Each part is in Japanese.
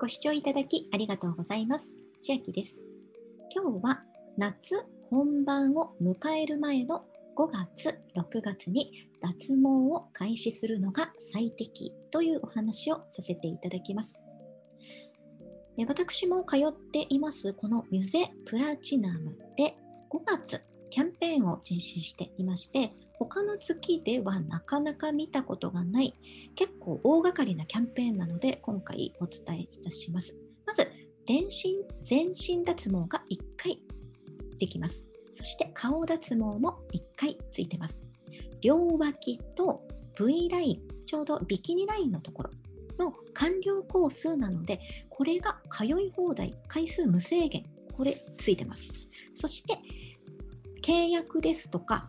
ご視聴いただきありがとうございます。千秋です。今日は夏本番を迎える前の5月、6月に脱毛を開始するのが最適というお話をさせていただきます。私も通っていますこのミュゼプラチナムで5月キャンペーンを実施していまして他の月ではなかなか見たことがない結構大掛かりなキャンペーンなので今回お伝えいたします。まず、全身全身脱毛が1回できます。そして顔脱毛も1回ついてます。両脇と V ライン、ちょうどビキニラインのところの完了コースなので、これが通い放題、回数無制限、これついてます。そして、契約ですとか、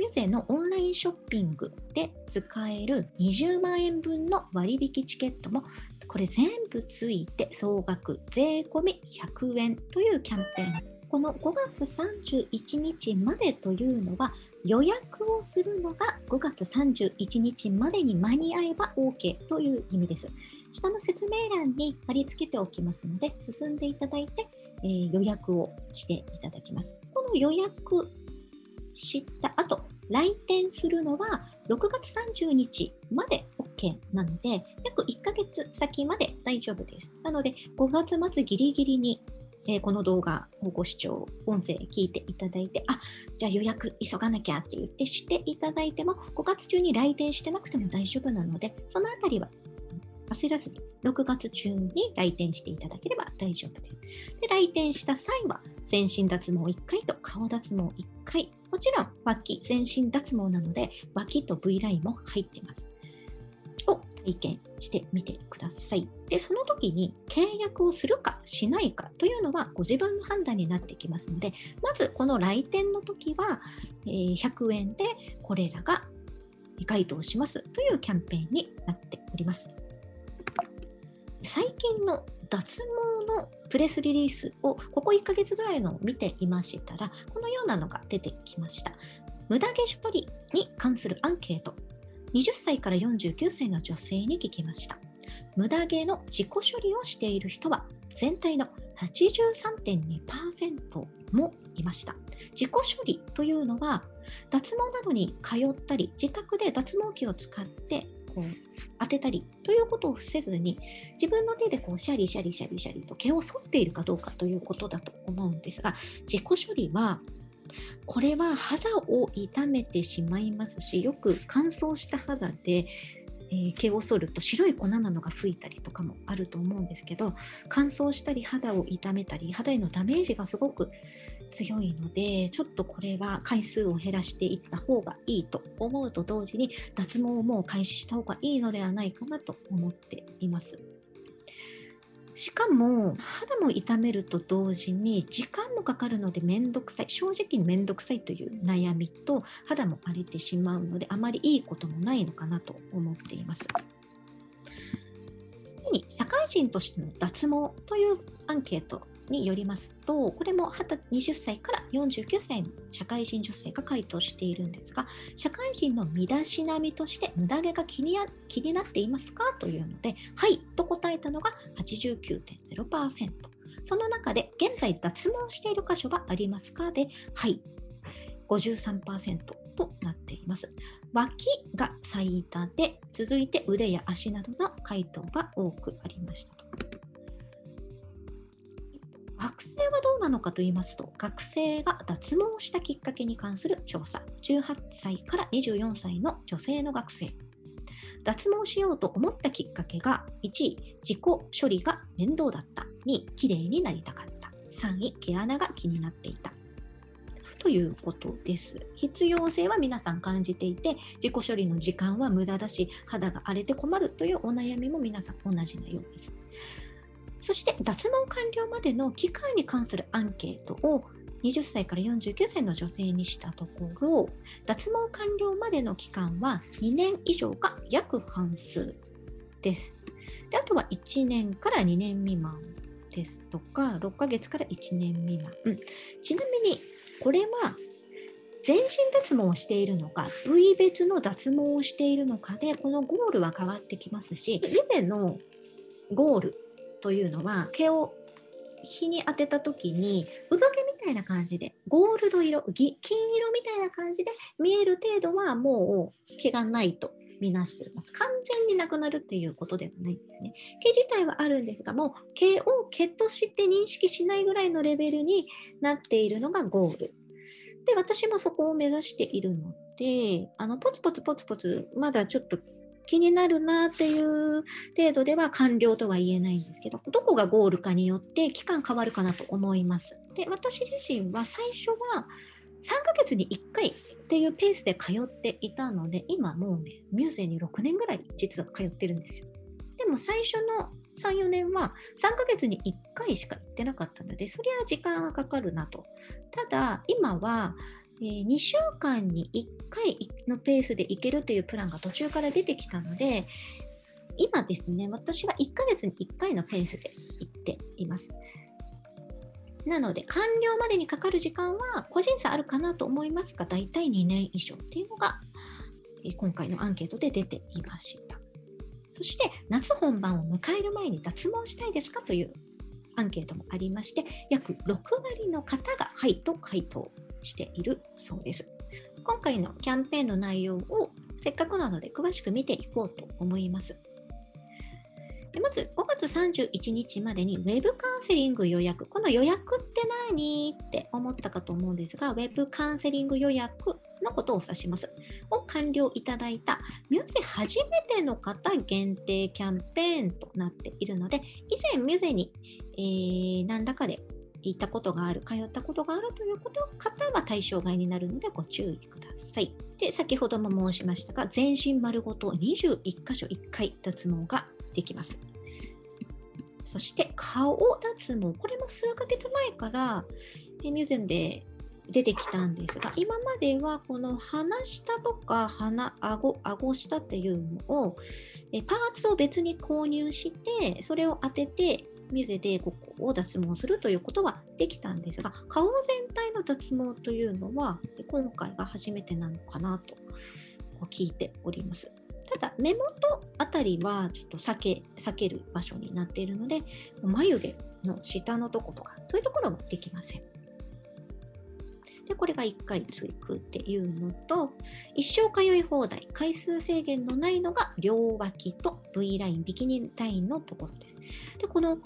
ミュゼのオンラインショッピングで使える20万円分の割引チケットもこれ全部ついて総額税込100円というキャンペーンこの5月31日までというのは予約をするのが5月31日までに間に合えば OK という意味です。下の説明欄に貼り付けておきますので進んでいただいて、えー、予約をしていただきます。この予約した後、来店するのは6月30日まで OK なので、約1ヶ月先まで大丈夫です。なので、5月末ギリギリに、えー、この動画をご視聴、音声聞いていただいて、あ、じゃあ予約急がなきゃって言ってしていただいても、5月中に来店してなくても大丈夫なので、そのあたりは焦らずに6月中に来店していただければ大丈夫です。で来店した際は全身脱毛1回と顔脱毛1回。もちろん脇、全身脱毛なので脇と V ラインも入っています。を体験してみてください。で、その時に契約をするかしないかというのはご自分の判断になってきますので、まずこの来店の時は、100円でこれらが該当しますというキャンペーンになっております。最近の脱毛のプレスリリースをここ1ヶ月ぐらいのを見ていましたらこのようなのが出てきました。無駄毛処理に関するアンケート。20歳から49歳の女性に聞きました。無駄毛の自己処理をしている人は全体の83.2%もいました。自己処理というのは脱毛などに通ったり自宅で脱毛器を使ってこう当てたりということを防ぐに自分の手でこうシャリシャリシャリシャリと毛を剃っているかどうかということだと思うんですが自己処理はこれは肌を痛めてしまいますしよく乾燥した肌でえー、毛を剃ると白い粉なのが吹いたりとかもあると思うんですけど乾燥したり肌を痛めたり肌へのダメージがすごく強いのでちょっとこれは回数を減らしていった方がいいと思うと同時に脱毛も開始した方がいいのではないかなと思っています。しかも肌も痛めると同時に時間もかかるのでめんどくさい正直にめんどくさいという悩みと肌も荒れてしまうのであまりいいこともないのかなと思っています。次に社会人としての脱毛というアンケートによりますと、これも20歳から49歳の社会人女性が回答しているんですが、社会人の身だしなみとして無駄毛が気に気になっていますかというので、はいと答えたのが89.0%。その中で現在脱毛している箇所がありますかで、はい、53%となっています。脇が最多で、続いて腕や足などの回答が多くありました。学生はどうなのかと言いますと、学生が脱毛したきっかけに関する調査、18歳から24歳の女性の学生。脱毛しようと思ったきっかけが、1位、自己処理が面倒だった。2位、綺麗になりたかった。3位、毛穴が気になっていた。ということです。必要性は皆さん感じていて、自己処理の時間は無駄だし、肌が荒れて困るというお悩みも皆さん同じなようです。そして脱毛完了までの期間に関するアンケートを20歳から49歳の女性にしたところ脱毛完了までの期間は2年以上が約半数です。であとは1年から2年未満ですとか6ヶ月から1年未満、うん、ちなみにこれは全身脱毛をしているのか部位別の脱毛をしているのかでこのゴールは変わってきますし以前のゴールというのは毛を日に当てた時に産毛みたいな感じでゴールド色金色みたいな感じで見える程度はもう毛がないとみなしています。完全になくなるっていうことではないんですね。毛自体はあるんですがもう毛を毛として認識しないぐらいのレベルになっているのがゴール。で私もそこを目指しているのであのポツポツポツポツまだちょっと気になるなっていう程度では完了とは言えないんですけど、どこがゴールかによって期間変わるかなと思います。で、私自身は最初は3ヶ月に1回っていうペースで通っていたので、今もうね、ミューゼに6年ぐらい実は通ってるんですよ。でも最初の3、4年は3ヶ月に1回しか行ってなかったので、そりゃ時間はかかるなと。ただ、今はえー、2週間に1回のペースで行けるというプランが途中から出てきたので、今ですね、私は1ヶ月に1回のペースで行っています。なので、完了までにかかる時間は個人差あるかなと思いますが、大体2年以上っていうのが、え、今回のアンケートで出ていました。そして、夏本番を迎える前に脱毛したいですかというアンケートもありまして、約6割の方がはいと回答しているそうです。今回のキャンペーンの内容をせっかくなので詳しく見ていこうと思います。でまず5月31日までに Web カウンセリング予約。この予約って何？って思ったかと思うんですが、Web カウンセリング予約のことを指します。を完了いただいたミューゼ初めての方限定キャンペーンとなっているので、以前ミュゼに、えー、何らかで行ったことがある、通ったことがあるということ方は対象外になるのでご注意ください。で、先ほども申しましたが、全身丸ごと21箇所1回脱毛ができます。そして顔脱毛、これも数ヶ月前からミューゼンで出てきたんですが、今まではこの鼻下とか鼻、顎、顎下っていうのを、パーツを別に購入して、それを当ててミュゼでここを脱毛するということはできたんですが、顔全体の脱毛というのは今回が初めてなのかなと聞いております。ただ、目元あたりはちょっと避け避ける場所になっているので、眉毛の下のとことか、そういうところはできません。で、これが1回追加っていうのと、一生通い放題、回数制限のないのが両脇と V ライン、ビキニラインのところです。で、この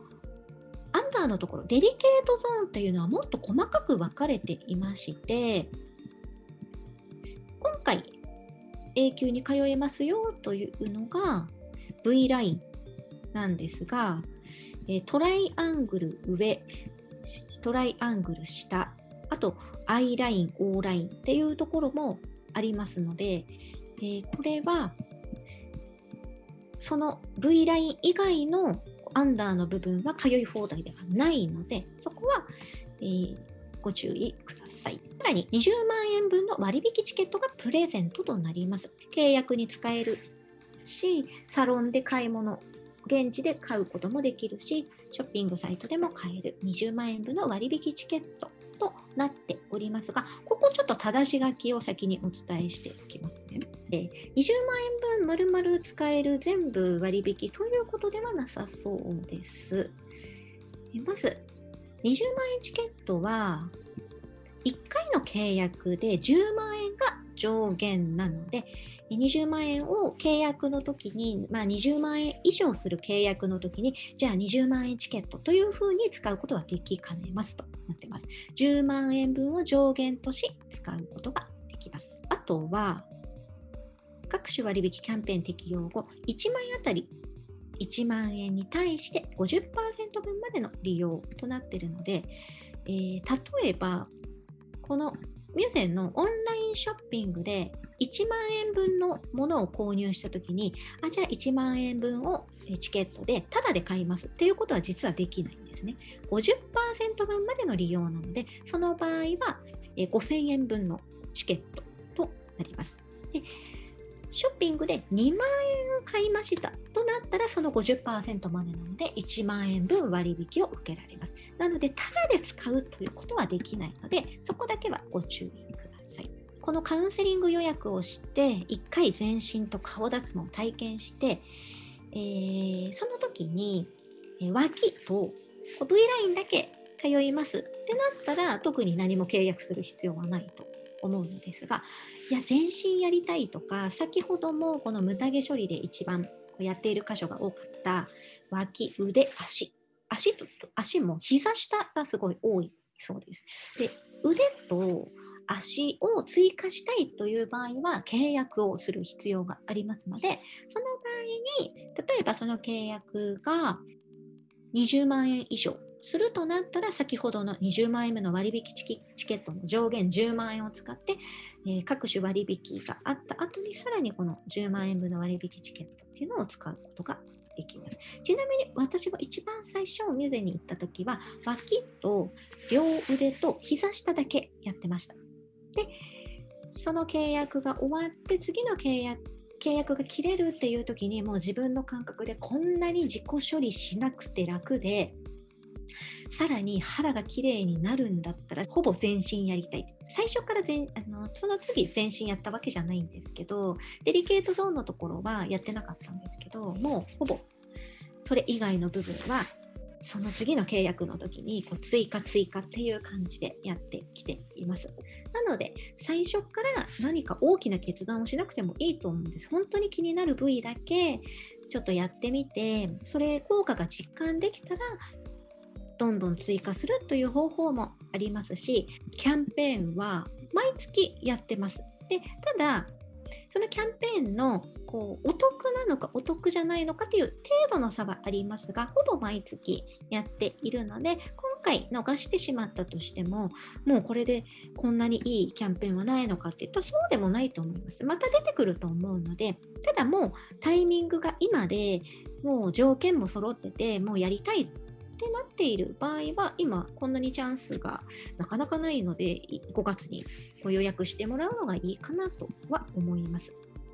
ンダーのところ、デリケートゾーンっていうのはもっと細かく分かれていまして、今回、永久に通えますよというのが V ラインなんですが、トライアングル上、トライアングル下、あと I ライン、O ラインっていうところもありますので、え、これはその V ライン以外のアンダーの部分は通い放題ではないので、そこは、えー、ご注意ください。さらに20万円分の割引チケットがプレゼントとなります。契約に使えるし、サロンで買い物、現地で買うこともできるし、ショッピングサイトでも買える20万円分の割引チケットとなっておりますが、ここちょっと正し書きを先にお伝えしておきますね。で20万円分丸々使える全部割引ということではなさそうです。まず、20万円チケットは、1回の契約で10万円が上限なので、20万円を契約の時に、まあ、20万円以上する契約の時に、じゃあ20万円チケットというふうに使うことはできかねますとなってます。10万円分を上限とし使うことができます。あとは、各種割引キャンペーン適用後、1万円あたり1万円に対して50%分までの利用となっているので、えー、例えば、このミュゼンのオンラインショッピングで1万円分のものを購入したときに、あ、じゃあ1万円分をチケットでタダで買いますっていうことは実はできないんですね。50%分までの利用なので、その場合は5000円分のチケットとなります。でショッピングで2万円を買いましたとなったらその50%までなので1万円分割引を受けられます。なので、ただで使うということはできないので、そこだけはご注意ください。このカウンセリング予約をして、1回全身と顔脱毛を体験して、えー、その時にえ脇と V ラインだけ通いますってなったら特に何も契約する必要はないと思うのですがいや全身やりたいとか先ほどもこのムタ毛処理で一番やっている箇所が多かった脇腕足足と足も膝下がすごい多いそうです。で腕と足を追加したいという場合は契約をする必要がありますのでその場合に例えばその契約が20万円以上するとなったら先ほどの20万円目の割引チケットの上限10万円を使って、えー、各種割引があった後にさらにこの10万円分の割引チケットっていうのを使うことができます。ちなみに私は一番最初ミュゼに行った時は脇と両腕と膝下だけやってました。でその契約が終わって次の契約契約が切れるっていう時にもう自分の感覚でこんなに自己処理しなくて楽でさらに肌が綺麗になるんだったらほぼ全身やりたい最初から全あのその次全身やったわけじゃないんですけどデリケートゾーンのところはやってなかったんですけどもうほぼそれ以外の部分はその次の契約の時にこう追加追加っていう感じでやってきています。なので最初から何か大きな決断をしなくてもいいと思うんです。本当に気になる部位だけちょっとやってみてそれ効果が実感できたらどんどん追加するという方法もありますしキャンペーンは毎月やってます。でただそのキャンペーンのこうお得なのかお得じゃないのかという程度の差はありますがほぼ毎月やっているので今回逃してしまったとしてももうこれでこんなにいいキャンペーンはないのかっていうとそうでもないと思いますまた出てくると思うのでただもうタイミングが今でもう条件も揃っててもうやりたいってなっている場合は今こんなにチャンスがなかなかないので5月にご予約してもらうのがいいかなとは思います。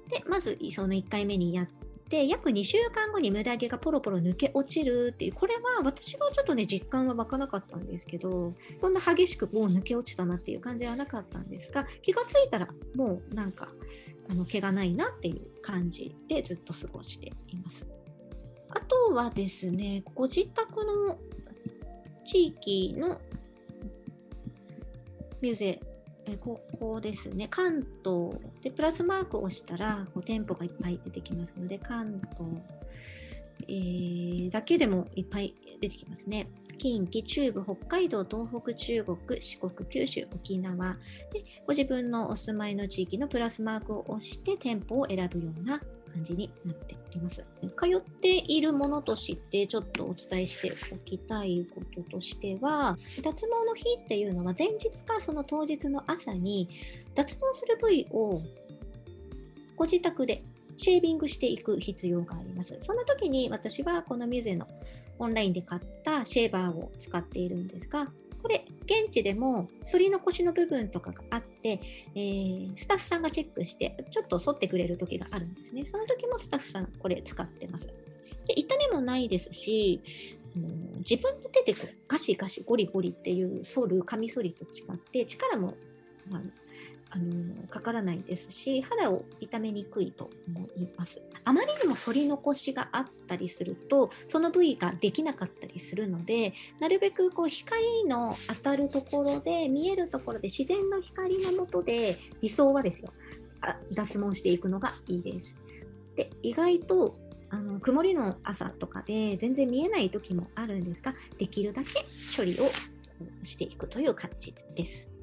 でまずその1回目にやって約2週間後に無駄毛がポロポロ抜け落ちるっていうこれは私はちょっとね実感は湧かなかったんですけどそんな激しくもう抜け落ちたなっていう感じはなかったんですが気がついたらもうなんかあの毛がないなっていう感じでずっと過ごしています。あとはですね、ご自宅の地域のミューゼ、えここですね、関東でプラスマークを押したらこう店舗がいっぱい出てきますので、関東、えー、だけでもいっぱい出てきますね。近畿、中部、北海道、東北、中国、四国、九州、沖縄でご自分のお住まいの地域のプラスマークを押して店舗を選ぶような感じになっております。通っているものとしてちょっとお伝えしておきたいこととしては脱毛の日っていうのは前日かその当日の朝に脱毛する部位をご自宅でシェービングしていく必要があります。その時に私はこのミュゼのオンラインで買ったシェーバーを使っているんですが、これ現地でも反り残しの部分とかがあって、えー、スタッフさんがチェックしてちょっと反ってくれる時があるんですね。その時もスタッフさんこれ使ってます。で痛みもないですし自分の手でガシガシゴリゴリっていう反るカミソリと違って力も、まあ、あのかからないですし肌を痛めにくいと思いますあまりにも反り残しがあったりするとその部位ができなかったりするのでなるべくこう光の当たるところで見えるところで自然の光のもとで理想はですよあ脱毛していくのがいいですで意外とあの曇りの朝とかで全然見えない時もあるんですができるだけ処理をしていくという感じです。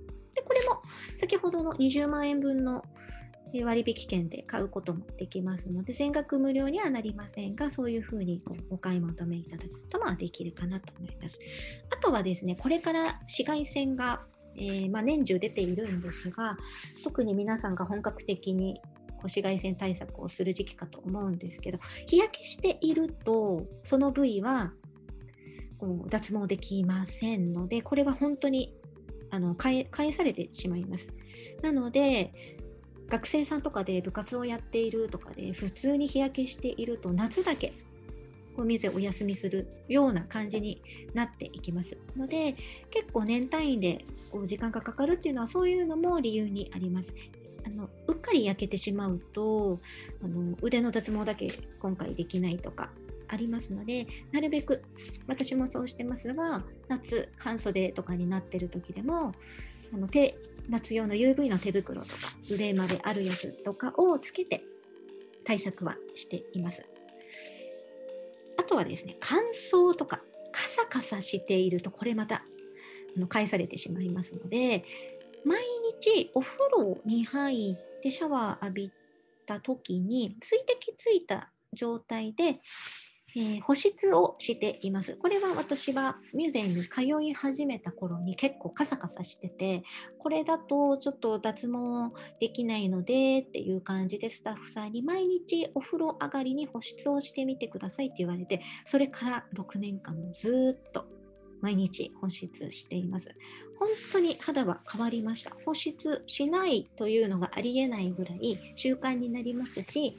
先ほどの20万円分の割引券で買うこともできますので、全額無料にはなりませんが、そういうふうにお買い求めいただくこともできるかなと思います。あとはですね、これから紫外線が、えー、まあ、年中出ているんですが、特に皆さんが本格的に紫外線対策をする時期かと思うんですけど、日焼けしていると、その部位は脱毛できませんので、これは本当にあの返されてしまいます。なので学生さんとかで部活をやっているとかで普通に日焼けしていると夏だけお店お休みするような感じになっていきますので結構年単位でこう時間がかかるっていうのはそういうのも理由にあります。あのうっかり焼けてしまうとあの腕の脱毛だけ今回できないとかありますので、なるべく私もそうしてますが、夏、半袖とかになってる時でも、あの手夏用の UV の手袋とか腕まであるやつとかをつけて対策はしています。あとはですね、乾燥とかカサカサしているとこれまたあの返されてしまいますので、毎日お風呂に入ってシャワー浴びた時に水滴ついた状態で、えー、保湿をしています。これは私はミュゼに通い始めた頃に結構カサカサしてて、これだとちょっと脱毛できないのでっていう感じでスタッフさんに毎日お風呂上がりに保湿をしてみてくださいって言われて、それから6年間もずっと毎日保湿しています。本当に肌は変わりました。保湿しないというのがありえないぐらい習慣になりますし、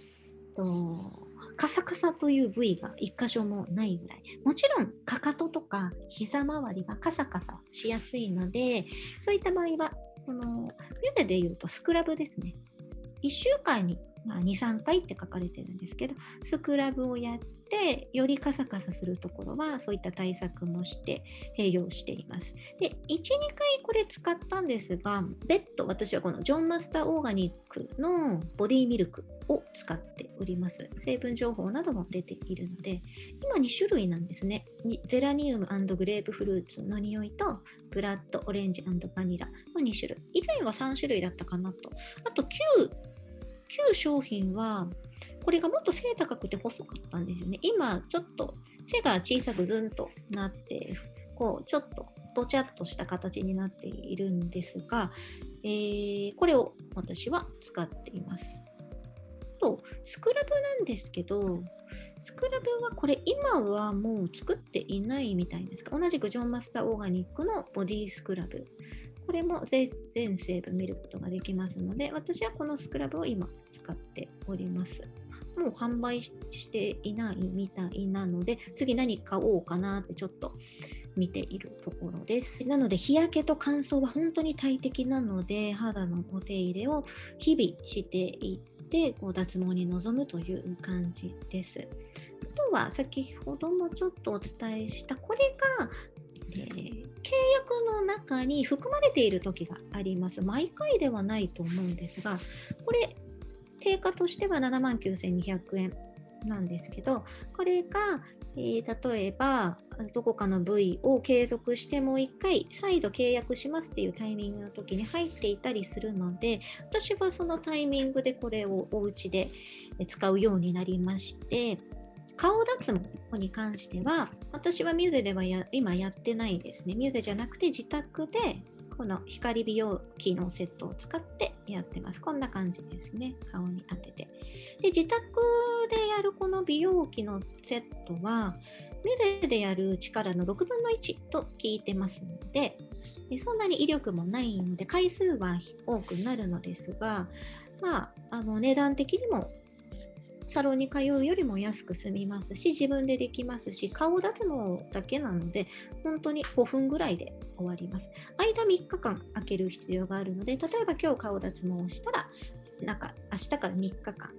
とカサカサという部位が一箇所もないぐらい。もちろん、かかととか膝周りがカサカサしやすいので、そういった場合は、この、ミュゼで言うとスクラブですね。1週間に、まあ、2、3回って書かれてるんですけど、スクラブをやって、よりカサカサするところは、そういった対策もして併用しています。で、1、2回これ使ったんですが、別途私はこのジョンマスターオーガニックのボディミルクを使っております。成分情報なども出ているので、今2種類なんですね。ゼラニウムグレープフルーツの匂いと、ブラッドオレンジバニラの2種類。以前は3種類だったかなと。あと9、9商品は、これがもっと背高くて細かったんですよね。今、ちょっと背が小さくズンとなって、こう、ちょっとどちゃっとした形になっているんですが、えー、これを私は使っています。と、スクラブなんですけど、スクラブはこれ今はもう作っていないみたいですか。同じくジョンマスターオーガニックのボディスクラブ。これも全成分見ることができますので、私はこのスクラブを今使っております。もう販売していないみたいなので、次何買おうかなってちょっと見ているところです。なので日焼けと乾燥は本当に大敵なので、肌のお手入れを日々していって、こう脱毛に臨むという感じです。あとは先ほどもちょっとお伝えしたこれが、えー、契約の中に含まれている時があります。毎回ではないと思うんですが、これ定価としては7万9200円なんですけど、これが、えー、例えば、どこかの部位を継続してもう1回再度契約しますっていうタイミングの時に入っていたりするので、私はそのタイミングでこれをお家で使うようになりまして、顔脱毛に関しては、私はミューゼではや今やってないですね。ミューゼじゃなくて自宅でこの光美容器のセットを使ってやってます。こんな感じですね。顔に当てて。で、自宅でやるこの美容器のセットは、目でやる力の6分の1と聞いてますので、そんなに威力もないので、回数は多くなるのですが、まあ、あの値段的にもサロンに通うよりも安く済みますし、自分でできますし、顔脱毛だけなので、本当に5分ぐらいで終わります。間3日間空ける必要があるので、例えば今日顔脱毛をしたら、なんか明日から3日間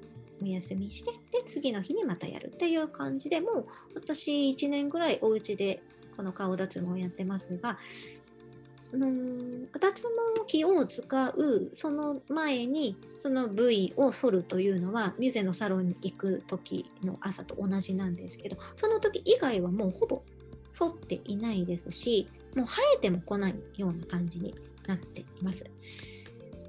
お休みして、で、次の日にまたやるっていう感じでもう、私1年ぐらいお家でこの顔脱毛をやってますが、の脱毛器を使うその前にその部位を剃るというのはミュゼのサロンに行く時の朝と同じなんですけどその時以外はもうほぼ剃っていないですしもう生えても来ないような感じになっています。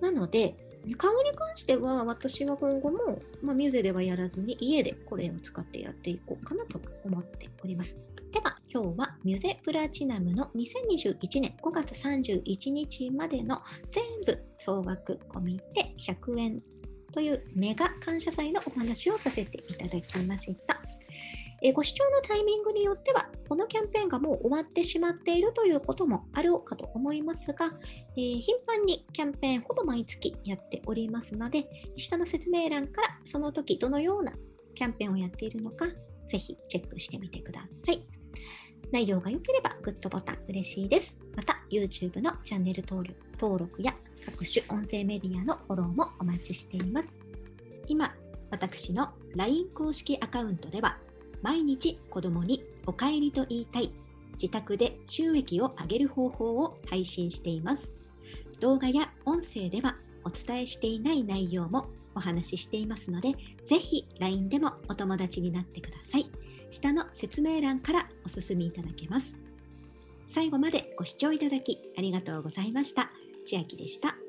なので顔に関しては私は今後も、まあ、ミュゼではやらずに家でこれを使ってやっていこうかなと思っております。では今日はミュゼプラチナムの2021年5月31日までの全部総額込みで100円というメガ感謝祭のお話をさせていただきました。えご視聴のタイミングによっては、このキャンペーンがもう終わってしまっているということもあろうかと思いますが、えー、頻繁にキャンペーンほぼ毎月やっておりますので、下の説明欄からその時どのようなキャンペーンをやっているのか、ぜひチェックしてみてください。内容が良ければグッドボタン嬉しいです。また YouTube のチャンネル登録登録や各種音声メディアのフォローもお待ちしています。今、私の LINE 公式アカウントでは毎日子供にお帰りと言いたい自宅で収益を上げる方法を配信しています。動画や音声ではお伝えしていない内容もお話ししていますので、ぜひ LINE でもお友達になってください。下の説明欄からお進みいただけます。最後までご視聴いただきありがとうございました。千秋でした。